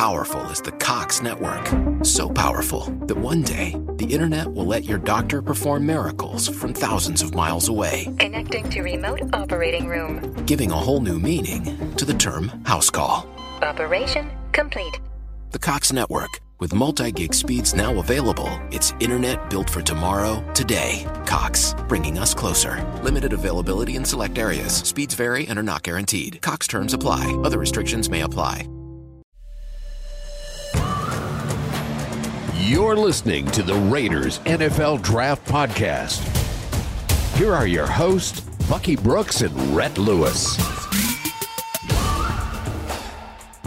powerful is the Cox network. So powerful that one day the internet will let your doctor perform miracles from thousands of miles away. Connecting to remote operating room. Giving a whole new meaning to the term house call. Operation complete. The Cox network. With multi gig speeds now available, it's internet built for tomorrow, today. Cox, bringing us closer. Limited availability in select areas. Speeds vary and are not guaranteed. Cox terms apply, other restrictions may apply. You're listening to the Raiders NFL Draft Podcast. Here are your hosts, Bucky Brooks and Rhett Lewis.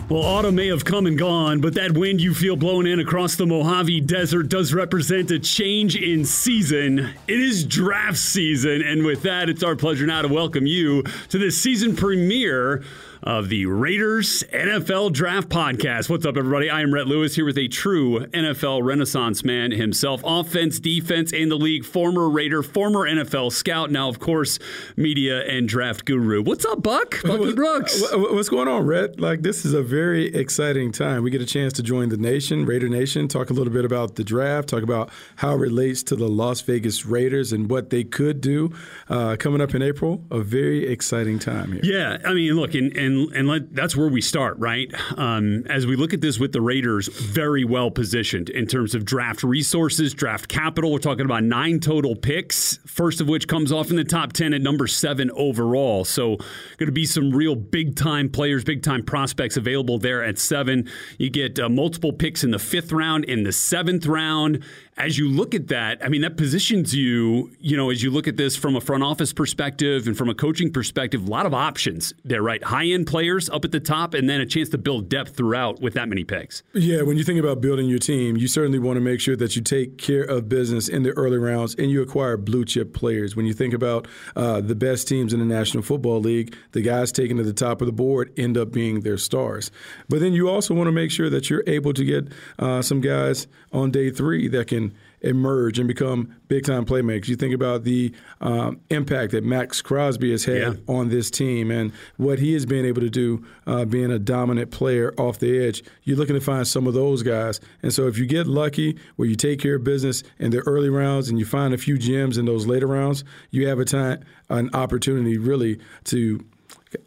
Well, autumn may have come and gone, but that wind you feel blowing in across the Mojave Desert does represent a change in season. It is draft season, and with that, it's our pleasure now to welcome you to the season premiere of the Raiders NFL Draft Podcast. What's up, everybody? I am Rhett Lewis here with a true NFL Renaissance man himself. Offense, defense, and the league. Former Raider, former NFL scout, now, of course, media and draft guru. What's up, Buck? Bucky Brooks. What's going on, Rhett? Like, this is a very exciting time. We get a chance to join the nation, Raider Nation, talk a little bit about the draft, talk about how it relates to the Las Vegas Raiders and what they could do uh, coming up in April. A very exciting time here. Yeah, I mean, look, and, and and and let, that's where we start, right? Um, as we look at this with the Raiders, very well positioned in terms of draft resources, draft capital. We're talking about nine total picks, first of which comes off in the top ten at number seven overall. So, going to be some real big time players, big time prospects available there at seven. You get uh, multiple picks in the fifth round, in the seventh round, as you look at that, I mean, that positions you, you know, as you look at this from a front office perspective and from a coaching perspective, a lot of options there, right? High end players up at the top, and then a chance to build depth throughout with that many picks. Yeah, when you think about building your team, you certainly want to make sure that you take care of business in the early rounds and you acquire blue chip players. When you think about uh, the best teams in the National Football League, the guys taken to the top of the board end up being their stars. But then you also want to make sure that you're able to get uh, some guys on day three that can emerge and become big time playmakers. You think about the um, impact that Maxx Crosby has had yeah. on this team and what he has been able to do, uh, being a dominant player off the edge. You're looking to find some of those guys. And so if you get lucky where you take care of business in the early rounds and you find a few gems in those later rounds, you have a time, an opportunity really to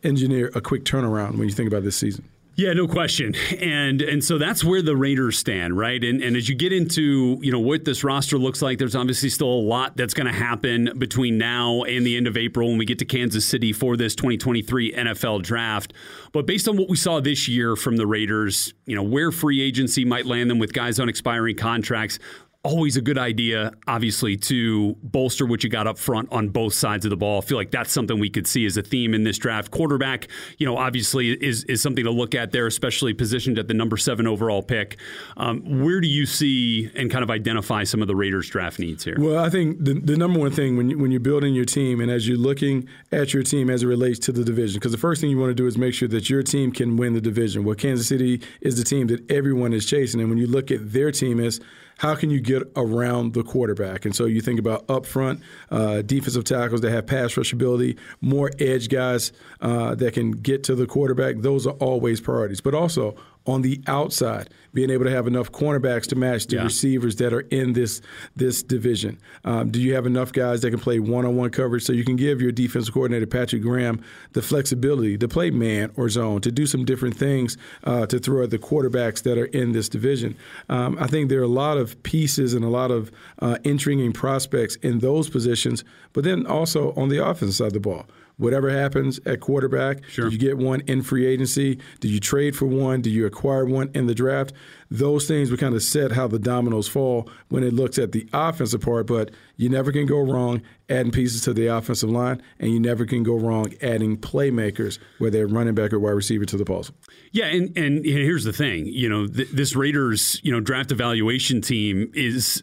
engineer a quick turnaround when you think about this season. Yeah, no question. And and so that's where the Raiders stand, right? And and as you get into, you know, what this roster looks like, there's obviously still a lot that's going to happen between now and the end of April when we get to Kansas City for this 2023 NFL draft. But based on what we saw this year from the Raiders, you know, where free agency might land them with guys on expiring contracts, always a good idea, obviously, to bolster what you got up front on both sides of the ball. I feel like that's something we could see as a theme in this draft. Quarterback, you know, obviously is is something to look at there, especially positioned at the number seven overall pick. Um, where do you see and kind of identify some of the Raiders draft needs here? Well, I think the, the number one thing when you, when you're building your team and as you're looking at your team as it relates to the division, because the first thing you want to do is make sure that your team can win the division. Well, Kansas City is the team that everyone is chasing, and when you look at their team as how can you get around the quarterback? And so you think about up front, uh, defensive tackles that have pass rush ability, more edge guys uh, that can get to the quarterback. Those are always priorities. But also on the outside, being able to have enough cornerbacks to match the yeah. receivers that are in this this division. Um, do you have enough guys that can play one-on-one coverage so you can give your defensive coordinator Patrick Graham the flexibility to play man or zone, to do some different things uh, to throw at the quarterbacks that are in this division? Um, I think there are a lot of pieces and a lot of uh, intriguing prospects in those positions, but then also on the offensive side of the ball whatever happens at quarterback. Sure. Did you get one in free agency? Did you trade for one? Did you acquire one in the draft? Those things would kind of set how the dominoes fall when it looks at the offensive part, but you never can go wrong adding pieces to the offensive line, and you never can go wrong adding playmakers, whether they're running back or wide receiver, to the puzzle. Yeah, and, and here's the thing, you know, th- this Raiders, you know, draft evaluation team is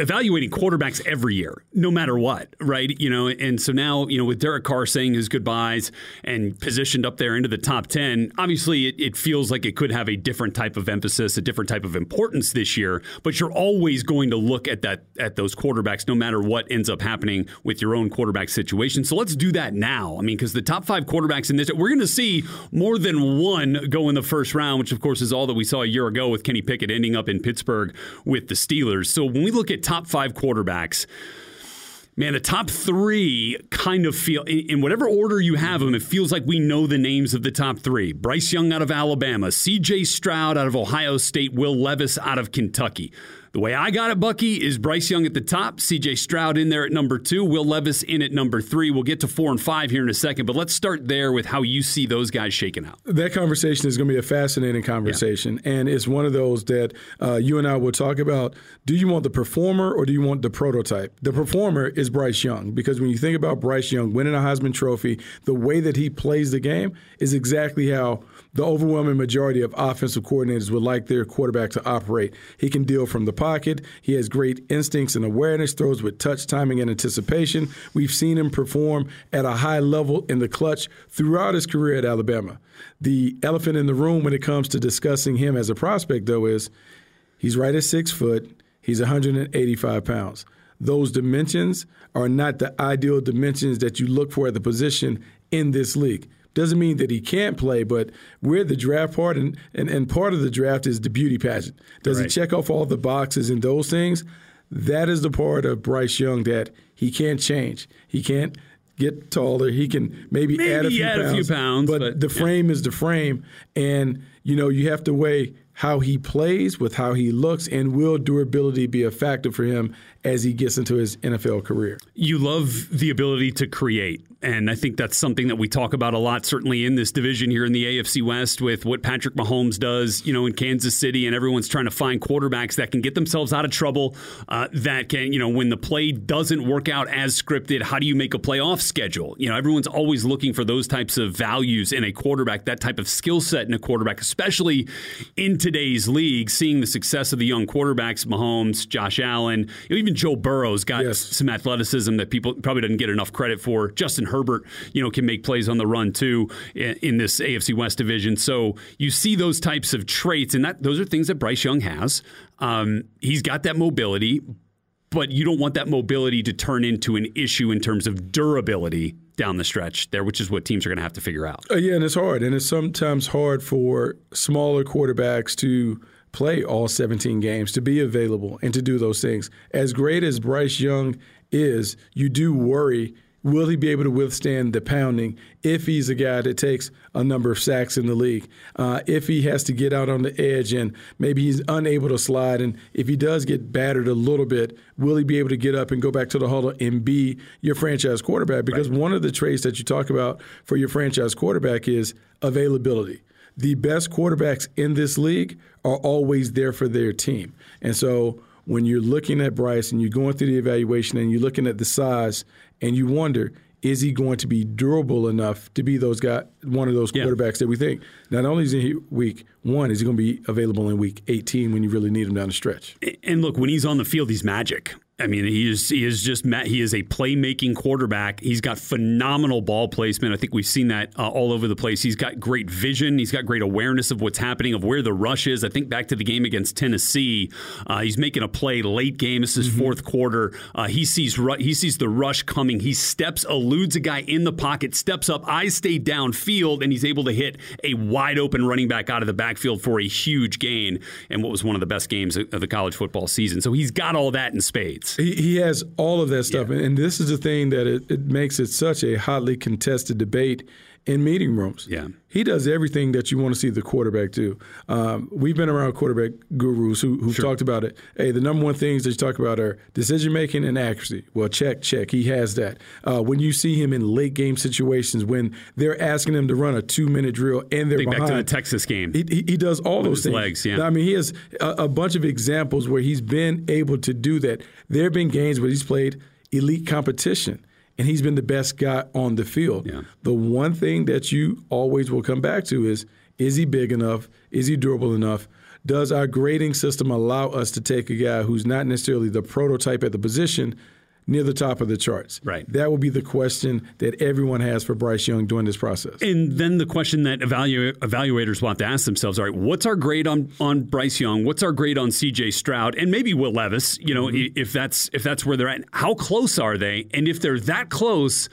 evaluating quarterbacks every year, no matter what, right? You know, and so now, you know, with Derek Carr saying his goodbyes and positioned up there into the top 10, obviously it, it, feels like it could have a different type of emphasis, a different type of importance this year, but you're always going to look at that at those quarterbacks no matter what ends up happening with your own quarterback situation. So let's do that now. I mean, because the top 5 quarterbacks in this we're going to see more than one go in the first round, which of course is all that we saw a year ago with Kenny Pickett ending up in Pittsburgh with the Steelers. So when we look at top five quarterbacks, man, the top three kind of feel, in, whatever order you have them, it feels like we know the names of the top three. Bryce Young out of Alabama, CJ Stroud out of Ohio State, Will Levis out of Kentucky. The way I got it, Bucky, is Bryce Young at the top, CJ Stroud in there at number two, Will Levis in at number three. We'll get to four and five here in a second, but let's start there with how you see those guys shaking out. That conversation is going to be a fascinating conversation, yeah. and it's one of those that uh, you and I will talk about. Do you want the performer or do you want the prototype? The performer is Bryce Young because when you think about Bryce Young winning a Heisman Trophy, the way that he plays the game is exactly how the overwhelming majority of offensive coordinators would like their quarterback to operate. He can deal from the pocket. He has great instincts and awareness, throws with touch, timing, and anticipation. We've seen him perform at a high level in the clutch throughout his career at Alabama. The elephant in the room when it comes to discussing him as a prospect, though, is he's right at six foot, he's 185 pounds. Those dimensions are not the ideal dimensions that you look for at the position in this league. Doesn't mean that he can't play, but we're the draft part, and, and, and part of the draft is the beauty pageant. Does right. he check off all the boxes and those things? That is the part of Bryce Young that he can't change. He can't get taller. He can maybe, maybe add, a few, add pounds, a few pounds, but, but the frame yeah. is the frame, and you know you have to weigh how he plays with how he looks, and will durability be a factor for him as he gets into his NFL career. You love the ability to create. And I think that's something that we talk about a lot, certainly in this division here in the AFC West, with what Patrick Mahomes does, you know, in Kansas City, and everyone's trying to find quarterbacks that can get themselves out of trouble, uh, that can, you know, when the play doesn't work out as scripted, how do you make a playoff schedule? You know, everyone's always looking for those types of values in a quarterback, that type of skill set in a quarterback, especially in today's league, seeing the success of the young quarterbacks, Mahomes, Josh Allen, you know, even Joe Burrow's got yes. some athleticism that people probably doesn't get enough credit for. Justin Herbert, you know, can make plays on the run too in, in this AFC West division. So you see those types of traits, and that those are things that Bryce Young has. Um, he's got that mobility, but you don't want that mobility to turn into an issue in terms of durability down the stretch there, which is what teams are going to have to figure out. Uh, yeah, and it's hard, and it's sometimes hard for smaller quarterbacks to play all 17 games, to be available, and to do those things. As great as Bryce Young is, you do worry will he be able to withstand the pounding if he's a guy that takes a number of sacks in the league? Uh, if he has to get out on the edge and maybe he's unable to slide, and if he does get battered a little bit, will he be able to get up and go back to the huddle and be your franchise quarterback? Because right. one of the traits that you talk about for your franchise quarterback is availability the best quarterbacks in this league are always there for their team. And so when you're looking at Bryce and you're going through the evaluation and you're looking at the size and you wonder, is he going to be durable enough to be those guy, one of those quarterbacks yeah. that we think not only is he week one, is he going to be available in week 18 when you really need him down the stretch? And look, when he's on the field, he's magic. I mean, he is he is just he is a playmaking quarterback. He's got phenomenal ball placement. I think we've seen that uh, all over the place. He's got great vision. He's got great awareness of what's happening, of where the rush is. I think back to the game against Tennessee, uh, he's making a play late game. This is mm-hmm. fourth quarter. Uh, he sees ru- he sees the rush coming. He steps, eludes a guy in the pocket, steps up, eyes stay downfield, and he's able to hit a wide open running back out of the backfield for a huge gain and what was one of the best games of the college football season. So he's got all that in spades. He, he has all of that stuff, yeah. and this is the thing that it, it makes it such a hotly contested debate in meeting rooms. Yeah. He does everything that you want to see the quarterback do. Um, we've been around quarterback gurus who, who've sure. talked about it. Hey, the number one things that you talk about are decision making and accuracy. Well, check, check. He has that. Uh, when you see him in late game situations, when they're asking him to run a two minute drill and they're Think behind, back to the Texas game. He, he, he does all With those things. Legs, yeah. I mean, he has a, a bunch of examples where he's been able to do that. There have been games where he's played elite competition and he's been the best guy on the field. Yeah. The one thing that you always will come back to is Is he big enough? Is he durable enough? Does our grading system allow us to take a guy who's not necessarily the prototype at the position near the top of the charts? Right. That will be the question that everyone has for Bryce Young during this process. And then the question that evalu- evaluators want to ask themselves: All right, what's our grade on on Bryce Young? What's our grade on C.J. Stroud? And maybe Will Levis. You know, mm-hmm. if that's if that's where they're at, how close are they? And if they're that close.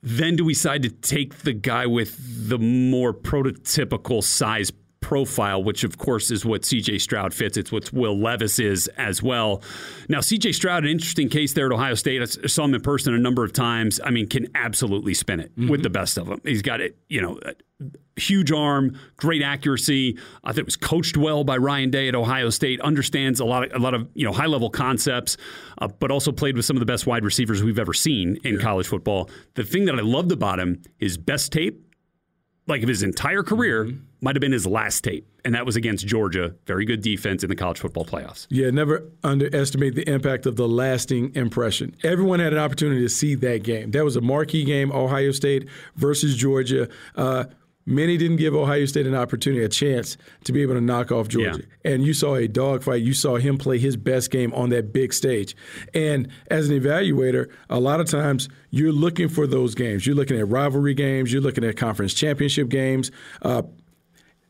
Then do we decide to take the guy with the more prototypical size profile, which of course is what CJ Stroud fits. It's what Will Levis is as well. Now, CJ Stroud, an interesting case there at Ohio State. I saw him in person a number of times. I mean, can absolutely spin it mm-hmm. with the best of them. He's got it, you know, huge arm, great accuracy. I think it was coached well by Ryan Day at Ohio State. Understands a lot of a lot of you know high level concepts, uh, but also played with some of the best wide receivers we've ever seen in yeah. college football. The thing that I loved about him, is best tape, like of his entire career. Mm-hmm might have been his last tape, and that was against Georgia. Very good defense in the college football playoffs. Yeah, never underestimate the impact of the lasting impression. Everyone had an opportunity to see that game. That was a marquee game, Ohio State versus Georgia. Uh, Many didn't give Ohio State an opportunity, a chance to be able to knock off Georgia. Yeah. And you saw a dogfight. You saw him play his best game on that big stage. And as an evaluator, a lot of times you're looking for those games. You're looking at rivalry games. You're looking at conference championship games. Uh,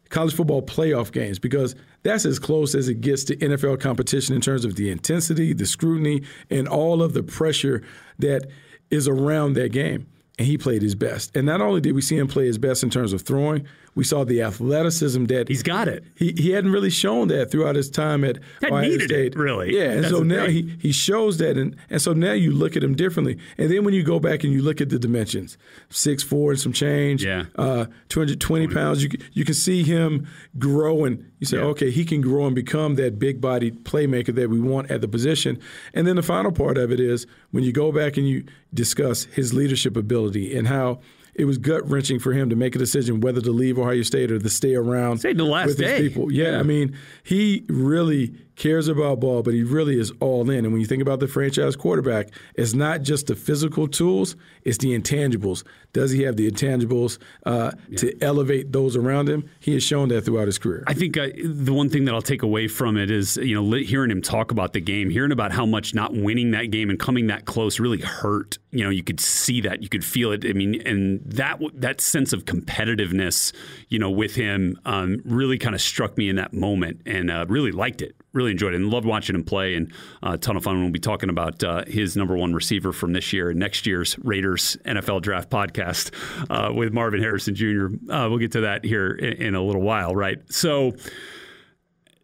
college football playoff games because that's as close as it gets to NFL competition in terms of the intensity, the scrutiny, and all of the pressure that is around that game. And he played his best. And not only did we see him play his best in terms of throwing, we saw the athleticism that he's got it. He, he hadn't really shown that throughout his time at that Ohio needed State. It, really. Yeah, and That's so now he, he shows that, and, and so now you look at him differently. And then when you go back and you look at the dimensions, six four and some change, yeah, uh, two hundred twenty pounds, you you can see him growing. You say, yeah. okay, he can grow and become that big bodied playmaker that we want at the position. And then the final part of it is when you go back and you discuss his leadership ability and how it was gut wrenching for him to make a decision whether to leave Ohio State or to stay around. Stay the last with day. His people. Yeah, yeah, I mean, he really cares about ball, but he really is all in. And when you think about the franchise quarterback, it's not just the physical tools, it's the intangibles. Does he have the intangibles uh, yeah. to elevate those around him? He has shown that throughout his career. I think uh, the one thing that I'll take away from it is, you know, hearing him talk about the game, hearing about how much not winning that game and coming that close really hurt. You know, you could see that, you could feel it. I mean, and that that sense of competitiveness, you know, with him um, really kind of struck me in that moment, and uh, really liked it really enjoyed it and loved watching him play and uh, a ton of fun. We'll be talking about uh, his number one receiver from this year and next year's Raiders NFL Draft podcast uh, with Marvin Harrison Jr. Uh, we'll get to that here in, in a little while, right? So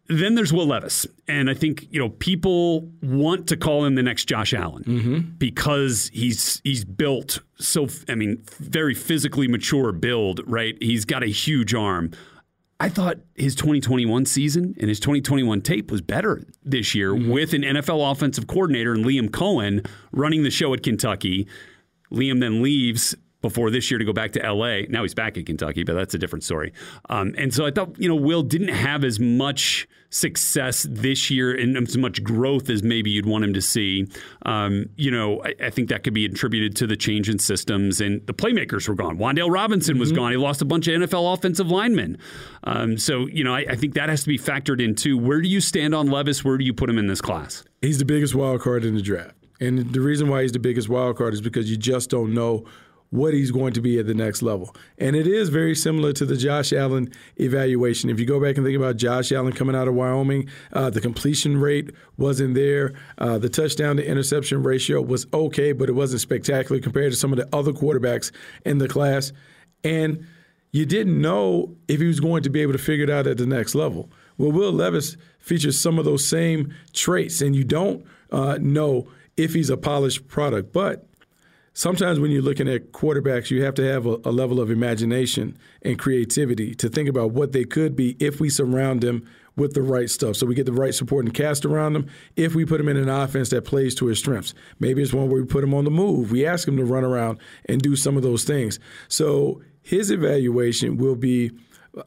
then there's Will Levis. And I think, you know, people want to call him the next Josh Allen mm-hmm. because he's he's built so I mean, very physically mature build, right? He's got a huge arm. I thought his 2021 season and his 2021 tape was better this year mm-hmm. with an NFL offensive coordinator and Liam Coen running the show at Kentucky. Liam then leaves before this year to go back to LA. Now he's back in Kentucky, but that's a different story. Um, and so I thought, you know, Will didn't have as much success this year and as much growth as maybe you'd want him to see. Um, you know, I, I, think that could be attributed to the change in systems and the playmakers were gone. Wan'Dale Robinson was mm-hmm. gone. He lost a bunch of NFL offensive linemen. Um, so, you know, I, I think that has to be factored in too. Where do you stand on Levis? Where do you put him in this class? He's the biggest wild card in the draft. And the reason why he's the biggest wild card is because you just don't know what he's going to be at the next level. And it is very similar to the Josh Allen evaluation. If you go back and think about Josh Allen coming out of Wyoming, uh, the completion rate wasn't there. Uh, the touchdown to interception ratio was okay, but it wasn't spectacular compared to some of the other quarterbacks in the class. And you didn't know if he was going to be able to figure it out at the next level. Well, Will Levis features some of those same traits, and you don't uh, know if he's a polished product. But sometimes when you're looking at quarterbacks, you have to have a, a, level of imagination and creativity to think about what they could be if we surround them with the right stuff. So we get the right support and cast around them. If we put them in an offense that plays to his strengths, maybe it's one where we put him on the move. We ask him to run around and do some of those things. So his evaluation will be,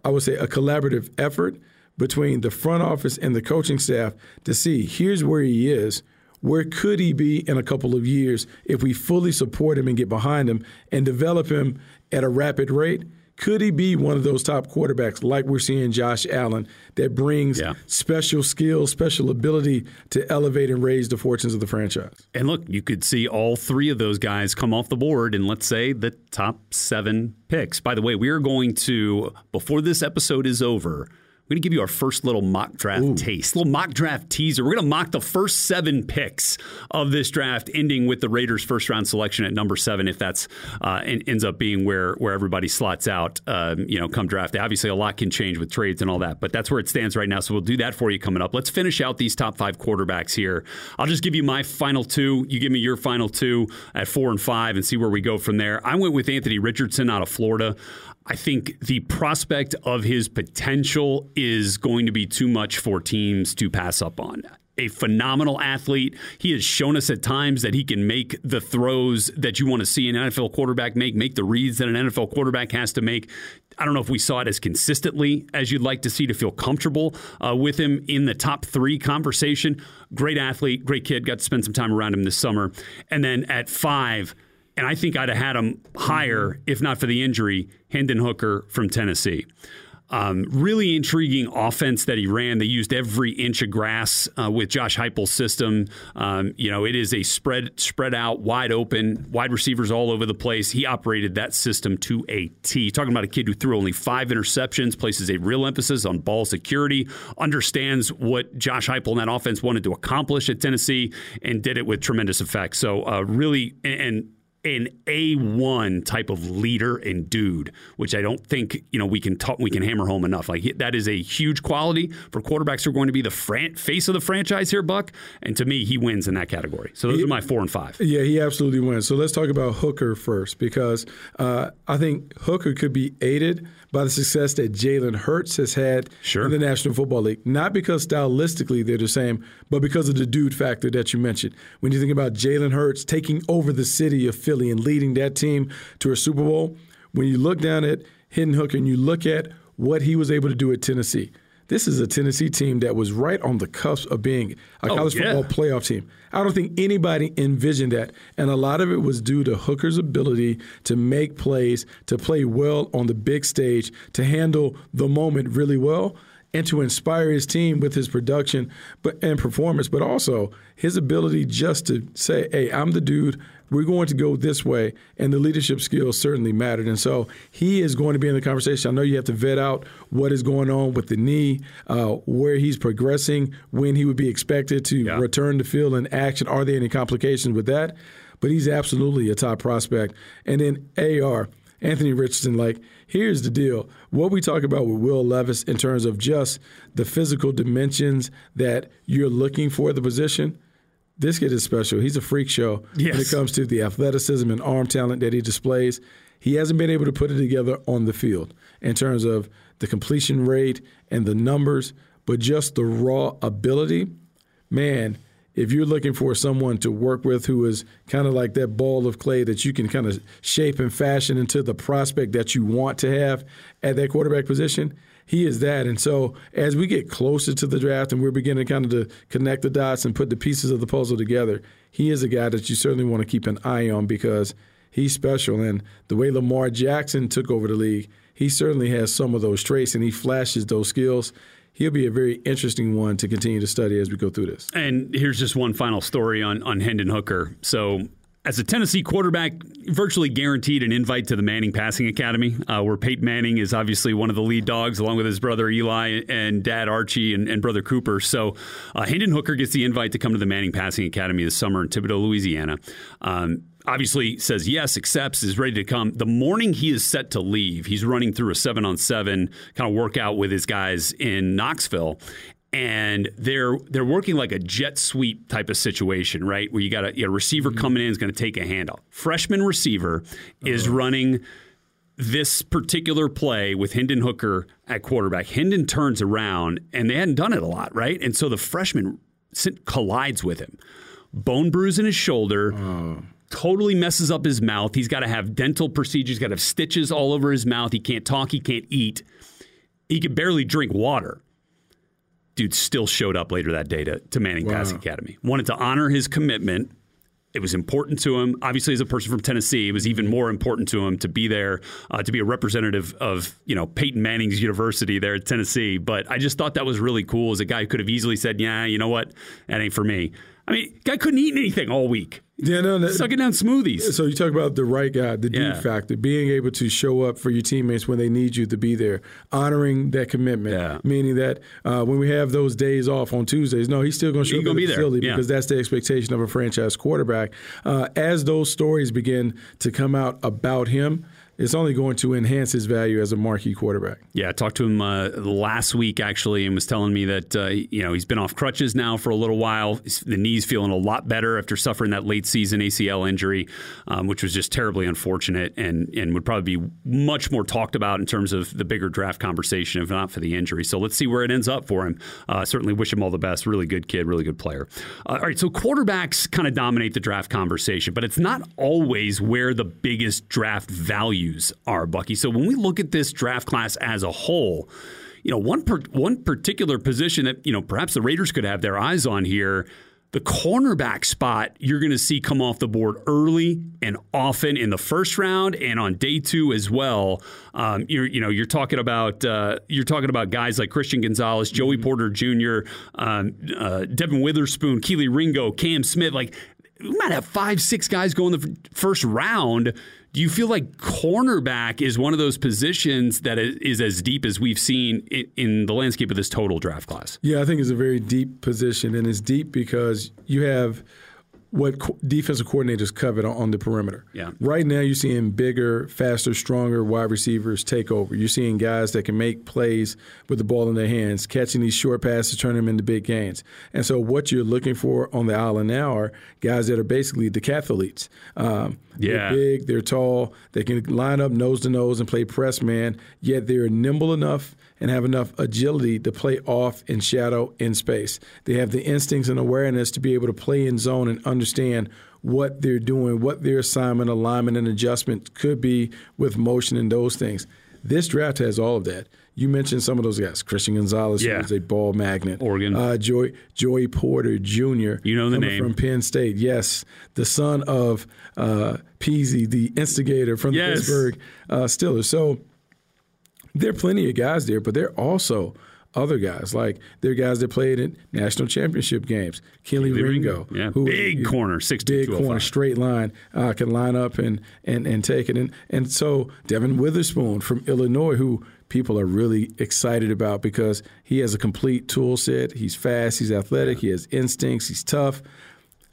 I would say, a collaborative effort between the front office and the coaching staff to see here's where he is where could he be in a couple of years if we fully support him and get behind him and develop him at a rapid rate? Could he be one of those top quarterbacks like we're seeing Josh Allen that brings Yeah. special skills, special ability to elevate and raise the fortunes of the franchise? And look, you could see all three of those guys come off the board in, let's say, the top seven picks. By the way, we are going to, before this episode is over, we're going to give you our first little mock draft taste, little mock draft teaser. We're going to mock the first seven picks of this draft, ending with the Raiders' first round selection at number seven, if that's uh, en- ends up being where where everybody slots out. Um, you know, come draft day. Obviously, a lot can change with trades and all that, but that's where it stands right now. So we'll do that for you coming up. Let's finish out these top five quarterbacks here. I'll just give you my final two. You give me your final two at four and five, and see where we go from there. I went with Anthony Richardson out of Florida. I think the prospect of his potential is going to be too much for teams to pass up on. A phenomenal athlete. He has shown us at times that he can make the throws that you want to see an NFL quarterback make, make the reads that an NFL quarterback has to make. I don't know if we saw it as consistently as you'd like to see to feel comfortable uh, with him in the top three conversation. Great athlete, great kid. Got to spend some time around him this summer. And then at five, and I think I'd have had him higher if not for the injury, Hendon Hooker from Tennessee. Um, really intriguing offense that he ran. They used every inch of grass uh, with Josh Heupel's system. Um, you know, it is a spread spread out, wide open, wide receivers all over the place. He operated that system to a T. Talking about a kid who threw only five interceptions, places a real emphasis on ball security, understands what Josh Heupel and that offense wanted to accomplish at Tennessee, and did it with tremendous effect. So, uh, really, and, and an A1 type of leader and dude, which I don't think you know we can talk, we can hammer home enough. Like that is a huge quality for quarterbacks who are going to be the fran- face of the franchise here, Buck. And to me, he wins in that category. So those are my four and five. Yeah, he absolutely wins. So let's talk about Hooker first because uh, I think Hooker could be aided by the success that Jalen Hurts has had Sure. in the National Football League. Not because stylistically they're the same, but because of the dude factor that you mentioned. When you think about Jalen Hurts taking over the city of Philly and leading that team to a Super Bowl, when you look down at Hendon Hooker and you look at what he was able to do at Tennessee. This is a Tennessee team that was right on the cusp of being a Oh, college yeah. football playoff team. I don't think anybody envisioned that. And a lot of it was due to Hooker's ability to make plays, to play well on the big stage, to handle the moment really well, and to inspire his team with his production but and performance, but also his ability just to say, hey, I'm the dude. We're going to go this way, and the leadership skills certainly mattered. And so he is going to be in the conversation. I know you have to vet out what is going on with the knee, uh, where he's progressing, when he would be expected to Yeah. return to field and action. Are there any complications with that? But he's absolutely a top prospect. And then AR, Anthony Richardson, like, here's the deal. What we talk about with Will Levis in terms of just the physical dimensions that you're looking for the position, this kid is special. He's a freak show when it comes to the athleticism and arm talent that he displays. He hasn't been able to put it together on the field in terms of the completion rate and the numbers, but just the raw ability. Man, if you're looking for someone to work with who is kind of like that ball of clay that you can kind of shape and fashion into the prospect that you want to have at that quarterback position, he is that. And so as we get closer to the draft and we're beginning kind of to connect the dots and put the pieces of the puzzle together, he is a guy that you certainly want to keep an eye on because he's special. And the way Lamar Jackson took over the league, he certainly has some of those traits and he flashes those skills. He'll be a very interesting one to continue to study as we go through this. And here's just one final story on on Hendon Hooker. So. As a Tennessee quarterback, virtually guaranteed an invite to the Manning Passing Academy, uh, where Peyton Manning is obviously one of the lead dogs, along with his brother Eli and dad Archie and, and brother Cooper. So, uh, Hendon Hooker gets the invite to come to the Manning Passing Academy this summer in Thibodaux, Louisiana. Um, obviously says yes, accepts, is ready to come. The morning he is set to leave, he's running through a seven on seven kind of workout with his guys in Knoxville. And they're they're working like a jet sweep type of situation, right? Where you got a, you receiver mm-hmm. coming in is going to take a handoff. Freshman receiver is uh-huh. running this particular play with Hendon Hooker at quarterback. Hendon turns around, and they hadn't done it a lot, right? And so the freshman collides with him, bone bruise in his shoulder. Uh. Totally messes up his mouth. He's got to have dental procedures. He's got to have stitches all over his mouth. He can't talk. He can't eat. He can barely drink water. Dude still showed up later that day to, to Manning Pass Academy. Wanted to honor his commitment It was important to him. Obviously, as a person from Tennessee, it was even more important to him to be there, uh, to be a representative of you know Peyton Manning's university there at Tennessee. But I just thought that was really cool. As a guy who could have easily said, "Yeah, you know what, that ain't for me." I mean, guy couldn't eat anything all week. Yeah, no, no. Sucking down smoothies. So you talk about the right guy, the Yeah. deep factor, being able to show up for your teammates when they need you to be there, honoring that commitment. Yeah. Meaning that uh, when we have those days off on Tuesdays, no, he's still going to show He's up gonna be the there, yeah. because that's the expectation of a franchise quarterback. Uh, as those stories begin to come out about him, it's only going to enhance his value as a marquee quarterback. Yeah, I talked to him uh, last week actually, and was telling me that uh, you know he's been off crutches now for a little while. The knee's feeling a lot better after suffering that late season ACL injury, um, which was just terribly unfortunate, and and would probably be much more talked about in terms of the bigger draft conversation if not for the injury. So let's see where it ends up for him. Uh, certainly wish him all the best. Really good kid, really good player. Uh, all right, so quarterbacks kind of dominate the draft conversation, but it's not always where the biggest draft values are, Bucky. So when we look at this draft class as a whole, you know, one per, one particular position that you know perhaps the Raiders could have their eyes on here. The cornerback spot you're going to see come off the board early and often in the first round and on day two as well. Um, you're you know you're talking about uh, you're talking about guys like Christian Gonzalez, Joey Porter Jr., um, uh, Devon Witherspoon, Kelee Ringo, Cam Smith. Like we might have five six guys go in the first round. Do you feel like cornerback is one of those positions that is, as deep as we've seen in the landscape of this total draft class? Yeah, I think it's a very deep position, and it's deep because you have what co- defensive coordinators covet on, on the perimeter. Yeah. Right now, you're seeing bigger, faster, stronger wide receivers take over. You're seeing guys that can make plays with the ball in their hands, catching these short passes, turning them into big gains. And so, what you're looking for on the island now are guys that are basically decathletes. Um, Yeah. They're big, they're tall, they can line up nose to nose and play press man, yet they're nimble enough and have enough agility to play off in shadow in space. They have the instincts and awareness to be able to play in zone and understand what they're doing, what their assignment, alignment, and adjustment could be with motion and those things. This draft has all of that. You mentioned some of those guys. Christian Gonzalez, Yeah. who is a ball magnet. Oregon. Uh, Joy, Joey Porter Jr. You know the name. From Penn State, yes. The son of uh, Peezy, the instigator from the Pittsburgh uh, Steelers. So there are plenty of guys there, but there are also other guys. Like there are guys that played in national championship games. Kelee Ringo, yeah. Big corner, 6'2", big corner, straight line, uh, can line up and, and and take it. And and so Devon Witherspoon from Illinois, who people are really excited about because he has a complete tool set. He's fast, he's athletic, he has instincts, he's tough.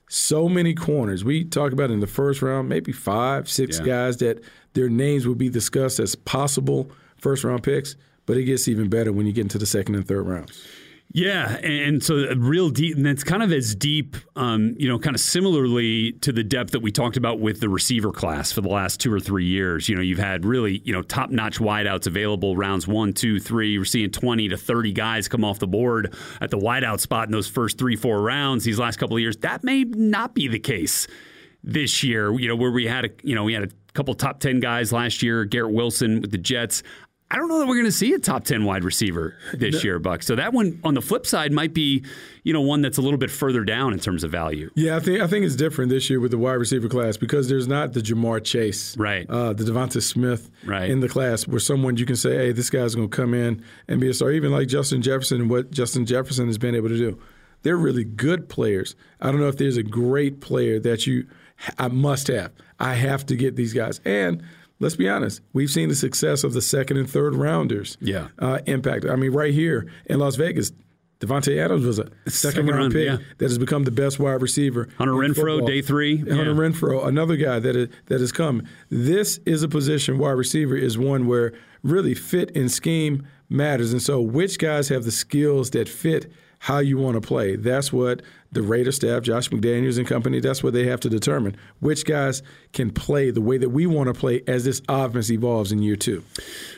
So many corners. We talk about in the first round, maybe five, six Yeah. guys that their names would be discussed as possible first round picks. But it gets even better when you get into the second and third rounds. Yeah, and so real deep, and that's kind of as deep, um, you know, kind of similarly to the depth that we talked about with the receiver class for the last two or three years. You know, you've had really, you know, top notch wideouts available rounds one, two, three. We're seeing 20 to 30 guys come off the board at the wideout spot in those first three, four rounds these last couple of years. That may not be the case this year, you know, where we had a, you know, we had a couple top 10 guys last year, Garrett Wilson with the Jets. I don't know that we're going to see a top 10 wide receiver this year, Buck. So that one on the flip side might be, you know, one that's a little bit further down in terms of value. Yeah, I think I think it's different this year with the wide receiver class because there's not the Ja'Marr Chase, Right. Uh, the DeVonta Smith, Right. in the class where someone you can say, hey, this guy's going to come in and be a star. Even like Justin Jefferson and what Justin Jefferson has been able to do. They're really good players. I don't know if there's a great player that you I must have. I have to get these guys and. Let's be honest. We've seen the success of the second and third rounders. Yeah. uh, impact. I mean, right here in Las Vegas, Davante Adams was a second, Second round, round, pick yeah. that has become the best wide receiver. Hunter Renfrow, football. day three. Hunter Yeah. Renfrow, another guy that is, that has come. This is a position wide receiver is one where really fit and scheme matters, and so which guys have the skills that fit how you want to play. That's what the Raider staff, Josh McDaniels and company, that's what they have to determine. Which guys can play the way that we want to play as this offense evolves in year two.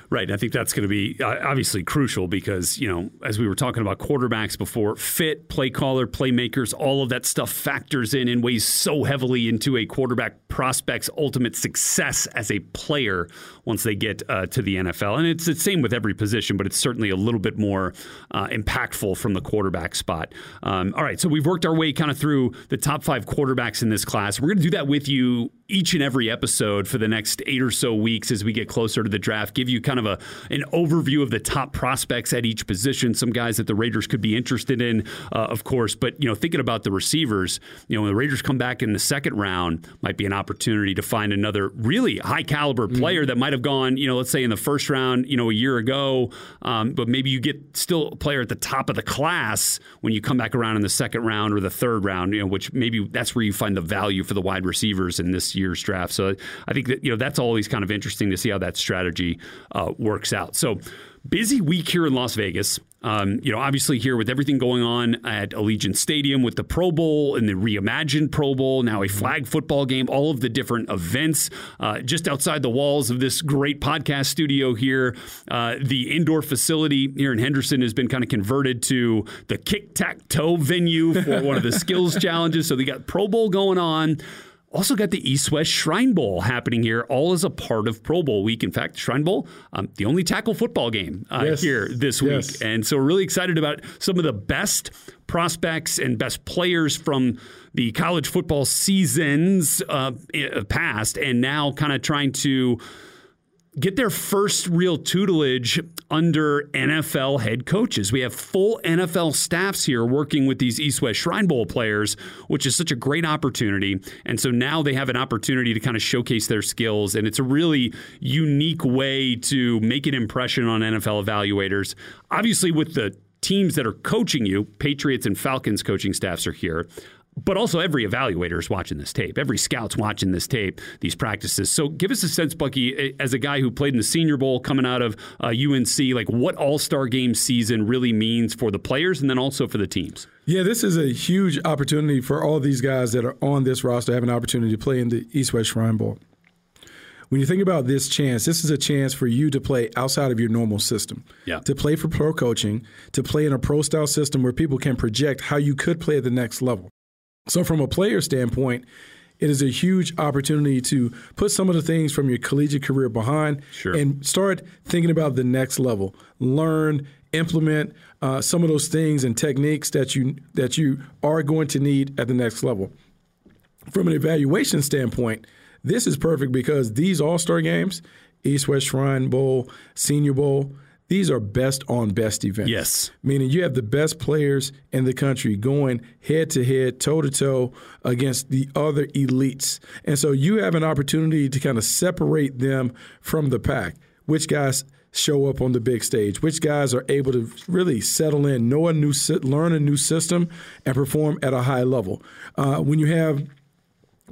Right. I think that's going to be uh, obviously crucial because, you know, as we were talking about quarterbacks before, fit, play caller, playmakers, all of that stuff factors in and weighs so heavily into a quarterback prospect's ultimate success as a player once they get uh, to the NFL. And it's the same with every position, but it's certainly a little bit more uh, impactful from the quarterback spot. Um, all right, so we've worked our way kind of through the top five quarterbacks in this class. We're going to do that with you each and every episode for the next eight or so weeks as we get closer to the draft. Give you kind of a an overview of the top prospects at each position. Some guys that the Raiders could be interested in, uh, of course. But you know, thinking about the receivers, you know, when the Raiders come back in the second round, might be an opportunity to find another really high caliber mm-hmm. player that might have gone, you know, let's say in the first round, you know, a year ago. Um, but maybe you get still a player at the top of the class when you come back around in the second round or the third round. You know, which maybe that's where you find the value for the wide receivers in this year's draft. So I think that you know that's always kind of interesting to see how that strategy uh, works out. So busy week here in Las Vegas. Um, you know, obviously here with everything going on at Allegiant Stadium with the Pro Bowl and the reimagined Pro Bowl, now a flag football game, all of the different events uh, just outside the walls of this great podcast studio here. Uh, the indoor facility here in Henderson has been kind of converted to the kick tack toe venue for one of the skills challenges. So they got Pro Bowl going on. Also got the East West Shrine Bowl happening here, all as a part of Pro Bowl week. In fact, Shrine Bowl, um, the only tackle football game uh, yes. here this week. Yes. And so we're really excited about some of the best prospects and best players from the college football seasons uh, past, and now kind of trying to get their first real tutelage under NFL head coaches. We have full NFL staffs here working with these East West Shrine Bowl players, which is such a great opportunity. And so now they have an opportunity to kind of showcase their skills. And it's a really unique way to make an impression on NFL evaluators. Obviously, with the teams that are coaching you, Patriots and Falcons coaching staffs are here but also every evaluator is watching this tape. Every scout's watching this tape, these practices. So give us a sense, Bucky, as a guy who played in the Senior Bowl coming out of uh, UNC, like what All Star game season really means for the players and then also for the teams. Yeah, this is a huge opportunity for all these guys that are on this roster to have an opportunity to play in the East West Shrine Bowl. When you think about this chance, this is a chance for you to play outside of your normal system. Yeah. To play for pro coaching, to play in a pro style system where people can project how you could play at the next level. So, from a player standpoint, it is a huge opportunity to put some of the things from your collegiate career behind sure. and start thinking about the next level. Learn, implement uh, some of those things and techniques that you that you are going to need at the next level. From an evaluation standpoint, this is perfect because these All Star games, East West Shrine Bowl, Senior Bowl, these are best on best events. Yes. Meaning you have the best players in the country going head to head, toe to toe against the other elites. And so you have an opportunity to kind of separate them from the pack. Which guys show up on the big stage? Which guys are able to really settle in, know a new, learn a new system, and perform at a high level? Uh, when you have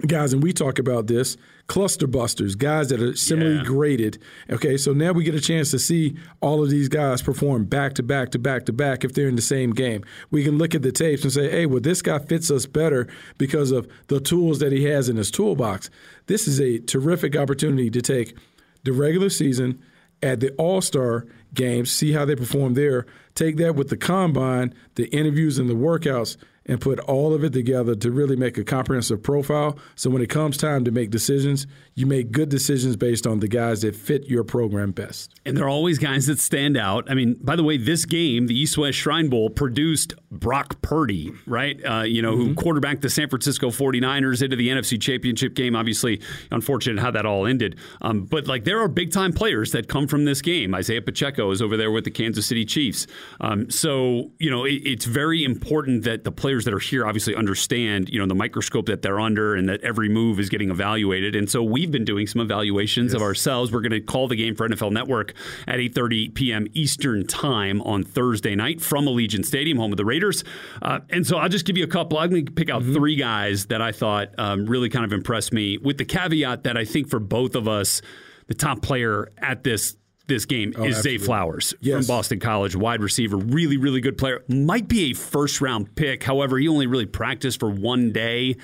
guys, and we talk about this, cluster busters, guys that are similarly yeah. graded. Okay, so now we get a chance to see all of these guys perform back to back to back to back if they're in the same game. We can look at the tapes and say, hey, well, this guy fits us better because of the tools that he has in his toolbox. This is a terrific opportunity to take the regular season at the All Star games, see how they perform there, take that with the combine, the interviews, and the workouts and put all of it together to really make a comprehensive profile. So when it comes time to make decisions, you make good decisions based on the guys that fit your program best. And there are always guys that stand out. I mean, by the way, this game, the East West Shrine Bowl, produced Brock Purdy, right? Uh, you know, mm-hmm. who quarterbacked the San Francisco 49ers into the NFC Championship game. Obviously, unfortunate how that all ended. Um, but like, there are big time players that come from this game. Isaiah Pacheco is over there with the Kansas City Chiefs. Um, so, you know, it, it's very important that the players that are here obviously understand, you know, the microscope that they're under and that every move is getting evaluated. And so we've been doing some evaluations yes. of ourselves. We're going to call the game for NFL Network at 8:30 p.m. Eastern Time on Thursday night from Allegiant Stadium, home of the Raiders. Uh, and so I'll just give you a couple. I'm going to pick out mm-hmm. three guys that I thought um, really kind of impressed me, with the caveat that I think for both of us, the top player at this this game oh, is absolutely. Zay Flowers yes. from Boston College, wide receiver, really, really good player. Might be a first round pick. However, he only really practiced for one day.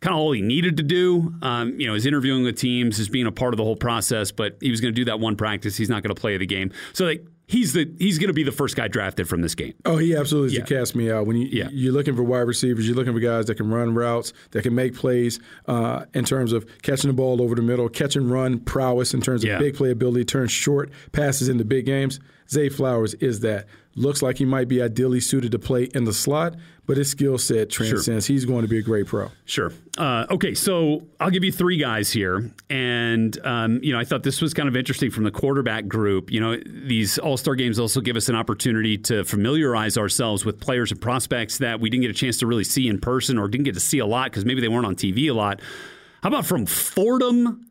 Kind of all he needed to do. Um, you know, is interviewing with teams, is being a part of the whole process, but he was going to do that one practice. He's not going to play the game. So, like, he's the he's going to be the first guy drafted from this game. Oh, he absolutely yeah. cast me out. When you, yeah. you're looking for wide receivers, you're looking for guys that can run routes, that can make plays uh, in terms of catching the ball over the middle, catch and run prowess in terms of yeah. big playability, turn short passes into big games. Zay Flowers is that. Looks like he might be ideally suited to play in the slot, but his skill set transcends. Sure. He's going to be a great pro. Sure. Uh, okay, so I'll give you three guys here, and um, you know I thought this was kind of interesting from the quarterback group. You know, these All Star games also give us an opportunity to familiarize ourselves with players and prospects that we didn't get a chance to really see in person or didn't get to see a lot because maybe they weren't on TV a lot. How about from Fordham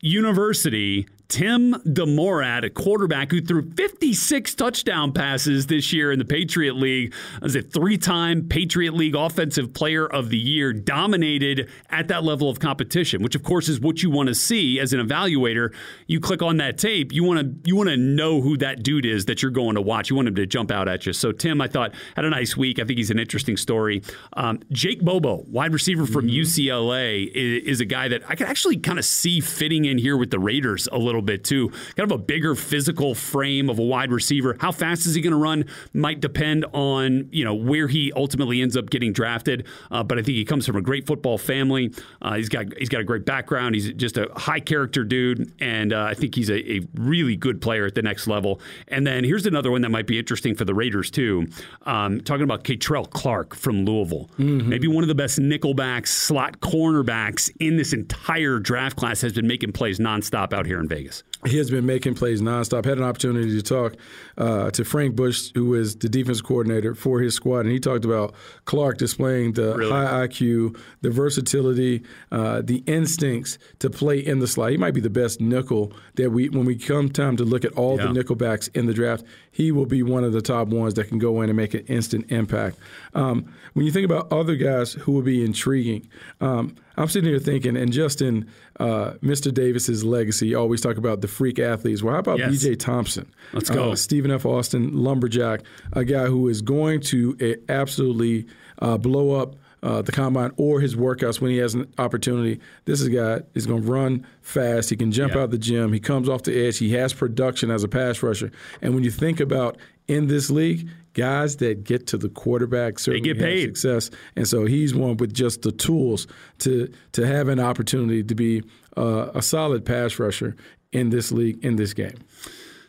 University, Tim DeMorat, a quarterback who threw 56 touchdown passes this year in the Patriot League, as a three-time Patriot League Offensive Player of the Year, dominated at that level of competition, which of course is what you want to see as an evaluator. You click on that tape, you want to you want to know who that dude is that you're going to watch. You want him to jump out at you. So Tim, I thought had a nice week. I think he's an interesting story. Um, Jake Bobo, wide receiver from mm-hmm. UCLA, is, is a guy that I can actually kind of see fitting in here with the Raiders a little little bit too. Kind of a bigger physical frame of a wide receiver. How fast is he going to run might depend on you know where he ultimately ends up getting drafted. Uh, but I think he comes from a great football family. Uh, he's got he's got a great background. He's just a high character dude, and uh, I think he's a, a, really good player at the next level. And then here's another one that might be interesting for the Raiders too. Um, talking about Kei'Trel Clark from Louisville, mm-hmm. maybe one of the best nickelbacks, slot cornerbacks in this entire draft class has been making plays nonstop out here in Vegas. Vegas. He has been making plays nonstop. Had an opportunity to talk uh, to Frank Bush, who is the defense coordinator for his squad, and he talked about Clark displaying the really? high IQ, the versatility, uh, the instincts to play in the slot. He might be the best nickel that we, when we come time to look at all yeah. the nickelbacks in the draft, he will be one of the top ones that can go in and make an instant impact. Um, when you think about other guys who will be intriguing, um, I'm sitting here thinking, and Justin, uh, Mr. Davis's legacy, always talk about the freak athletes. Well, how about yes. BJ Thompson? Let's go. Uh, Stephen F. Austin, lumberjack, a guy who is going to uh, absolutely uh, blow up uh, the combine or his workouts when he has an opportunity. This is a guy is going to run fast. He can jump yeah. out the gym. He comes off the edge. He has production as a pass rusher. And when you think about in this league, guys that get to the quarterback certainly they get paid. success. And so he's one with just the tools to to have an opportunity to be uh, a solid pass rusher in this league in this game.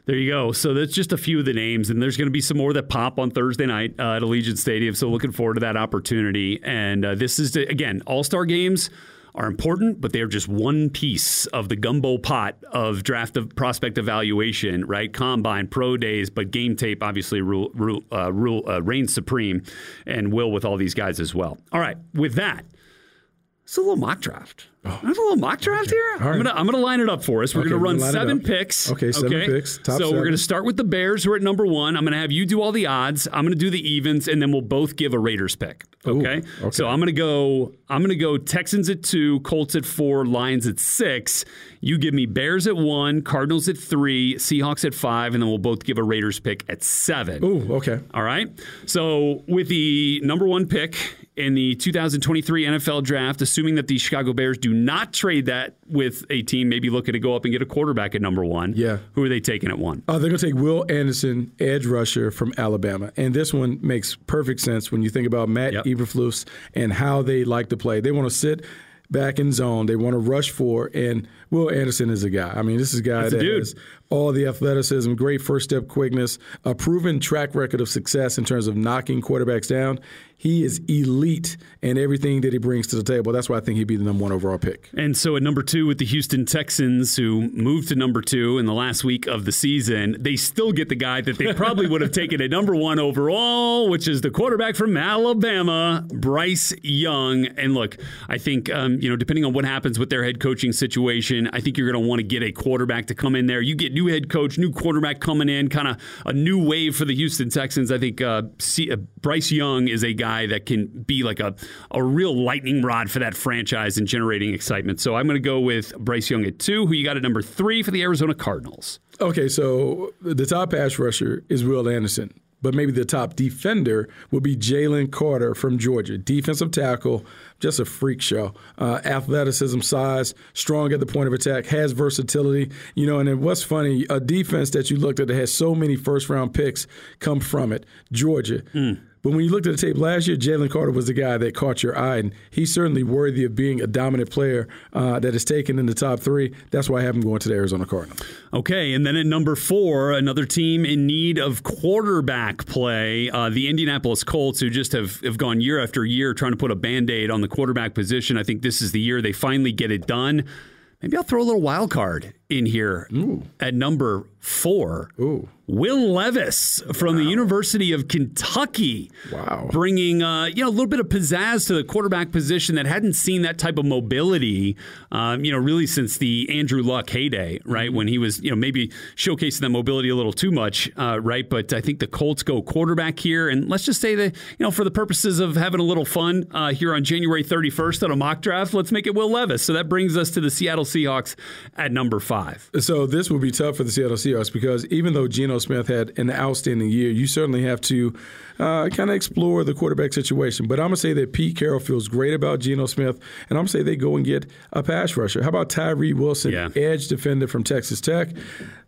There you go. So that's just a few of the names, and there's going to be some more that pop on Thursday night uh, at Allegiant Stadium. So looking forward to that opportunity. And uh, this is again All Star games are important, but they're just one piece of the gumbo pot of draft of prospect evaluation, right? Combine, pro days, but game tape obviously rule, rule, uh, rule uh, reigns supreme and will with all these guys as well. All right, with that, it's a little mock draft. Oh. I have a little mock draft okay. here. I'm gonna I'm gonna line it up for us. We're okay, gonna run seven picks. Okay, seven okay? picks. Top so we we're gonna start with the Bears, who are at number one. I'm gonna have you do all the odds. I'm gonna do the evens, and then we'll both give a Raiders pick. Okay. Ooh, okay. So I'm gonna go. I'm gonna go Texans at two, Colts at four, Lions at six. You give me Bears at one, Cardinals at three, Seahawks at five, and then we'll both give a Raiders pick at seven. Ooh, okay. All right. So with the number one pick in the 2023 NFL draft, assuming that the Chicago Bears do not trade that with a team maybe looking to go up and get a quarterback at number one. Yeah. Who are they taking at one? Uh, they're going to take Will Anderson, edge rusher from Alabama. And this one makes perfect sense when you think about Matt yep. Eberflus and how they like to play. They want to sit back in zone. They want to rush for, and Will Anderson is a guy. I mean, this is a guy That's that a has all the athleticism, great first step quickness, a proven track record of success in terms of knocking quarterbacks down. He is elite in everything that he brings to the table. That's why I think he'd be the number one overall pick. And so at number two with the Houston Texans, who moved to number two in the last week of the season, they still get the guy that they probably would have taken at number one overall, which is the quarterback from Alabama, Bryce Young. And look, I think um, you know, depending on what happens with their head coaching situation, I think you're going to want to get a quarterback to come in there. You get new head coach, new quarterback coming in, kind of a new wave for the Houston Texans. I think uh, uh, Bryce Young is a guy that can be like a, a real lightning rod for that franchise and generating excitement. So I'm going to go with Bryce Young at two, who you got at number three for the Arizona Cardinals. Okay, so the top pass rusher is Will Anderson but maybe the top defender would be Jalen Carter from Georgia. Defensive tackle, just a freak show. Uh, athleticism, size, strong at the point of attack, has versatility. You know, and then what's funny, a defense that you looked at that has so many first round picks come from it. Georgia. Mm But when you looked at the tape last year, Jalen Carter was the guy that caught your eye, and he's certainly worthy of being a dominant player uh, that is taken in the top three. That's why I have him going to the Arizona Cardinals. Okay, and then at number four, another team in need of quarterback play, uh, the Indianapolis Colts, who just have, have gone year after year trying to put a band aid on the quarterback position. I think this is the year they finally get it done. Maybe I'll throw a little wild card in here Ooh. at number four. Ooh. Will Levis from wow. the University of Kentucky. Wow. Bringing uh, you know a little bit of pizzazz to the quarterback position that hadn't seen that type of mobility, um, you know, really since the Andrew Luck heyday, right? Mm-hmm. When he was, you know, maybe showcasing that mobility a little too much, uh, right? But I think the Colts go quarterback here. And let's just say that, you know, for the purposes of having a little fun uh, here on January 31st on a mock draft, let's make it Will Levis. So that brings us to the Seattle Seahawks at number five. So this will be tough for the Seattle Seahawks because even though Geno Smith had an outstanding year, you certainly have to uh, kind of explore the quarterback situation. But I'm going to say that Pete Carroll feels great about Geno Smith, and I'm going to say they go and get a pass rusher. How about Tyree Wilson, yeah. edge defender from Texas Tech?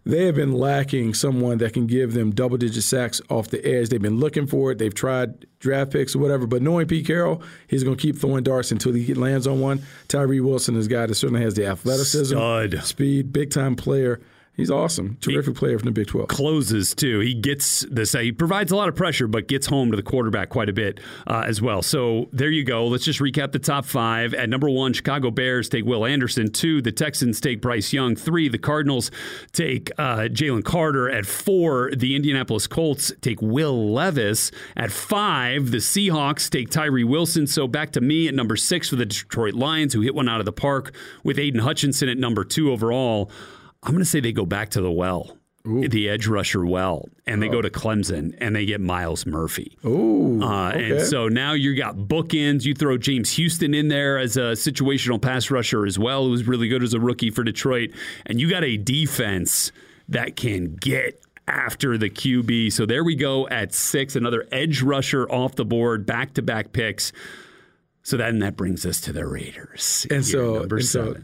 They have been lacking someone that can give them double digit sacks off the edge. They've been looking for it. They've tried draft picks or whatever. But knowing Pete Carroll, he's going to keep throwing darts until he lands on one. Tyree Wilson is a guy that certainly has the athleticism, Stud. speed, big time player. He's awesome. Terrific he player from the Big 12. Closes, too. He gets this. He provides a lot of pressure, but gets home to the quarterback quite a bit uh, as well. So there you go. Let's just recap the top five. At number one, Chicago Bears take Will Anderson. Two, the Texans take Bryce Young. Three, the Cardinals take uh, Jalen Carter. At four, the Indianapolis Colts take Will Levis. At five, the Seahawks take Tyree Wilson. So back to me at number six for the Detroit Lions, who hit one out of the park with Aidan Hutchinson at number two overall. I'm going to say they go back to the well. Ooh. the edge rusher well, and they oh. go to Clemson and they get Myles Murphy. Ooh, uh, okay. And so now you got bookends. You throw James Houston in there as a situational pass rusher as well, who was really good as a rookie for Detroit, and you got a defense that can get after the QB. So there we go at six, another edge rusher off the board, back to back picks. So then that brings us to the Raiders. And so, and so,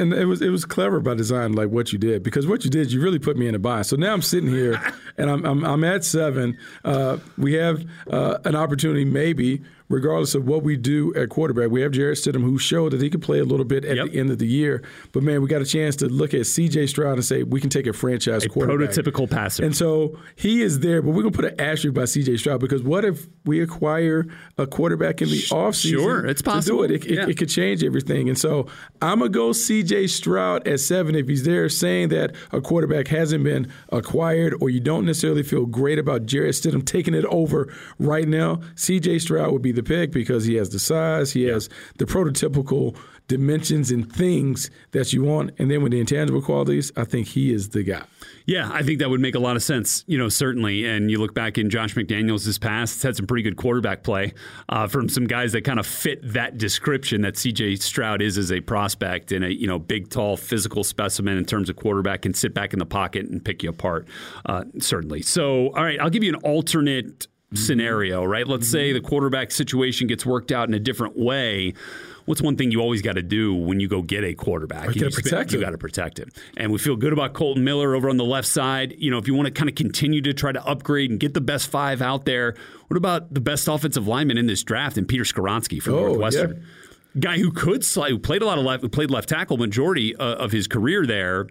and it was it was clever by design, like what you did, because what you did, you really put me in a bind. So now I'm sitting here, and I'm I'm, I'm at seven. Uh, we have uh, an opportunity, maybe regardless of what we do at quarterback. We have Jarrett Stidham, who showed that he could play a little bit at yep. the end of the year. But man, we got a chance to look at C.J. Stroud and say we can take a franchise a quarterback, prototypical passer. And so he is there, but we're gonna put an asterisk by C.J. Stroud because what if we acquire a quarterback in the offseason? Sure, it's possible. To do it, it, yeah. it, it could change everything. And so I'm gonna go C.J. Stroud at seven if he's there, saying that a quarterback hasn't been acquired or you don't necessarily feel great about Jarrett Stidham taking it over right now. C.J. Stroud would be the pick because he has the size, he has the prototypical dimensions and things that you want. And then with the intangible qualities, I think he is the guy. Yeah, I think that would make a lot of sense, you know, certainly. And you look back in Josh McDaniels' past, had some pretty good quarterback play uh, from some guys that kind of fit that description that CJ Stroud is as a prospect and a, you know, big, tall, physical specimen in terms of quarterback can sit back in the pocket and pick you apart, uh, certainly. So, all right, I'll give you an alternate scenario, right? Let's say the quarterback situation gets worked out in a different way. What's one thing you always got to do when you go get a quarterback? You got to protect him. You got to protect him. And we feel good about Kolton Miller over on the left side. You know, if you want to kind of continue to try to upgrade and get the best five out there, what about the best offensive lineman in this draft and Peter Skoronski from oh, Northwestern? Yeah. Guy who could slide, who played a lot of left, who played left tackle majority uh, of his career there.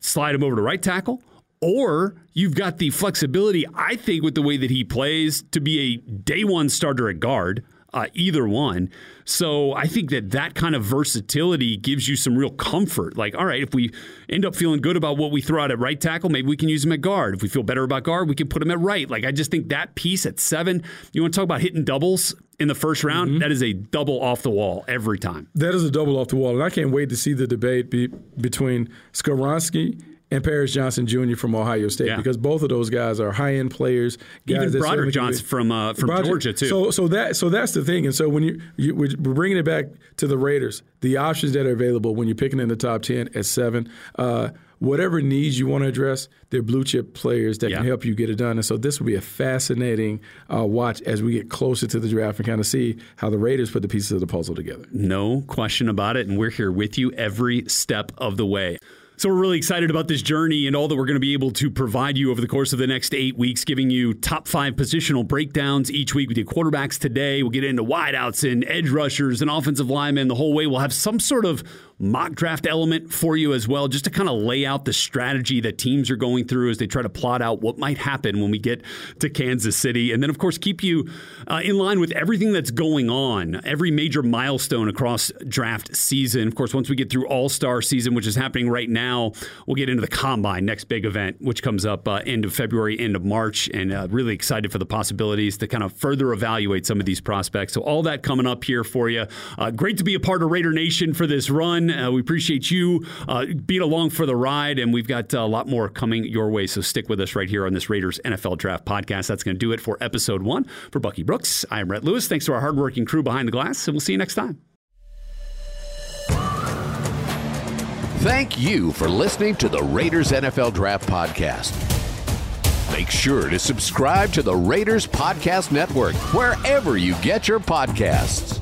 Slide him over to right tackle or you've got the flexibility, I think, with the way that he plays to be a day one starter at guard. Uh, either one. So I think that that kind of versatility gives you some real comfort. Like, all right, if we end up feeling good about what we throw out at right tackle, maybe we can use him at guard. If we feel better about guard, we can put him at right. Like, I just think that piece at seven, you want to talk about hitting doubles in the first round, mm-hmm. that is a double off the wall every time. That is a double off the wall. And I can't wait to see the debate be, between Skoronski and Paris Johnson Jr. from Ohio State yeah. because both of those guys are high end players. Even Broderick Johnson from uh, from Broderick, Georgia too. So so that so that's the thing. And so when you, you we're bringing it back to the Raiders, the options that are available when you're picking in the top ten at seven. Uh, whatever needs you want to address, they're blue chip players that yeah. can help you get it done. And so this will be a fascinating uh, watch as we get closer to the draft and kind of see how the Raiders put the pieces of the puzzle together. No question about it. And we're here with you every step of the way. So we're really excited about this journey and all that we're going to be able to provide you over the course of the next eight weeks, giving you top five positional breakdowns each week. We do quarterbacks today. We'll get into wideouts and edge rushers and offensive linemen the whole way. We'll have some sort of mock draft element for you as well, just to kind of lay out the strategy that teams are going through as they try to plot out what might happen when we get to Kansas City. And then, of course, keep you uh, in line with everything that's going on, every major milestone across draft season. Of course, once we get through All Star season, which is happening right now, we'll get into the Combine, next big event, which comes up uh, end of February, end of March, and uh, really excited for the possibilities to kind of further evaluate some of these prospects. So, all that coming up here for you. Uh, great to be a part of Raider Nation for this run. Uh, we appreciate you uh, being along for the ride, and we've got a lot more coming your way. So stick with us right here on this Raiders NFL Draft podcast. That's going to do it for episode one. For Bucky Brooks, I am Rhett Lewis. Thanks to our hardworking crew behind the glass, and we'll see you next time. Thank you for listening to the Raiders NFL Draft Podcast. Make sure to subscribe to the Raiders Podcast Network wherever you get your podcasts.